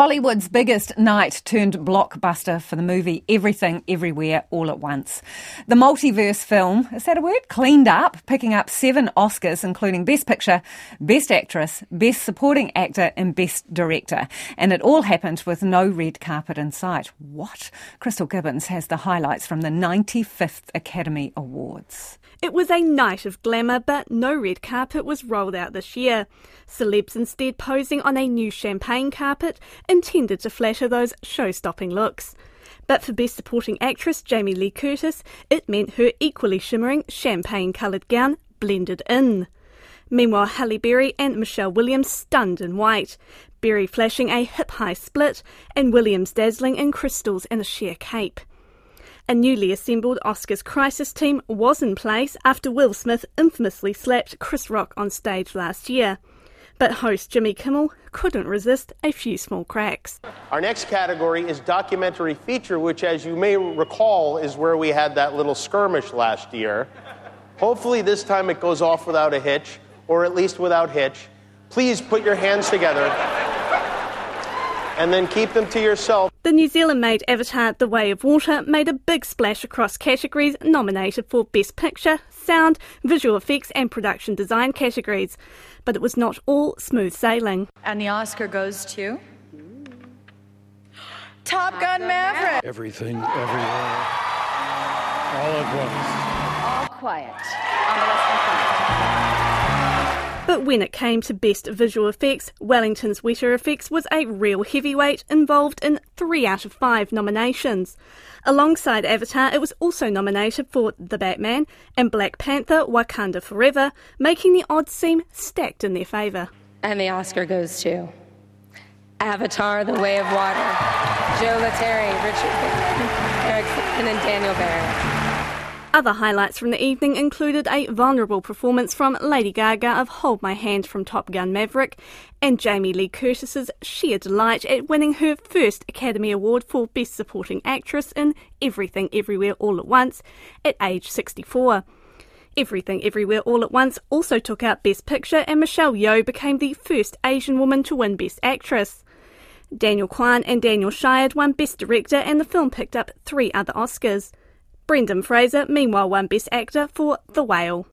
Hollywood's biggest night turned blockbuster for the movie Everything Everywhere All at Once. The multiverse film, is that a word? Cleaned up, picking up seven Oscars, including Best Picture, Best Actress, Best Supporting Actor, and Best Director. And it all happened with no red carpet in sight. What? Crystal Gibbons has the highlights from the 95th Academy Awards. It was a night of glamour, but no red carpet was rolled out this year. Celebs instead posing on a new champagne carpet intended to flatter those show stopping looks. But for Best Supporting Actress Jamie Lee Curtis, it meant her equally shimmering champagne coloured gown blended in. Meanwhile, Halle Berry and Michelle Williams stunned in white, Berry flashing a hip high split, and Williams dazzling in crystals and a sheer cape. A newly assembled Oscars crisis team was in place after Will Smith infamously slapped Chris Rock on stage last year. But host Jimmy Kimmel couldn't resist a few small cracks. Our next category is documentary feature, which, as you may recall, is where we had that little skirmish last year. Hopefully, this time it goes off without a hitch, or at least without hitch. Please put your hands together and then keep them to yourself. The New Zealand made Avatar The Way of Water made a big splash across categories nominated for Best Picture, Sound, Visual Effects, and Production Design categories. But it was not all smooth sailing. And the Oscar goes to. Top Gun Maverick. Everything, everywhere, all at once. All quiet on the Western Front. But when it came to best visual effects, Wellington's Weta Effects was a real heavyweight involved in three out of five nominations. Alongside Avatar, it was also nominated for The Batman and Black Panther Wakanda Forever, making the odds seem stacked in their favour. And the Oscar goes to Avatar The Way of Water, Joe Letteri, Richard Eric and Daniel Barrett. Other highlights from the evening included a vulnerable performance from Lady Gaga of Hold My Hand from Top Gun Maverick and Jamie Lee Curtis's sheer delight at winning her first Academy Award for Best Supporting Actress in Everything Everywhere All at Once at age 64. Everything Everywhere All at Once also took out Best Picture and Michelle Yeoh became the first Asian woman to win Best Actress. Daniel Kwan and Daniel Scheinert won Best Director and the film picked up three other Oscars. Brendan Fraser, meanwhile, won Best Actor for The Whale.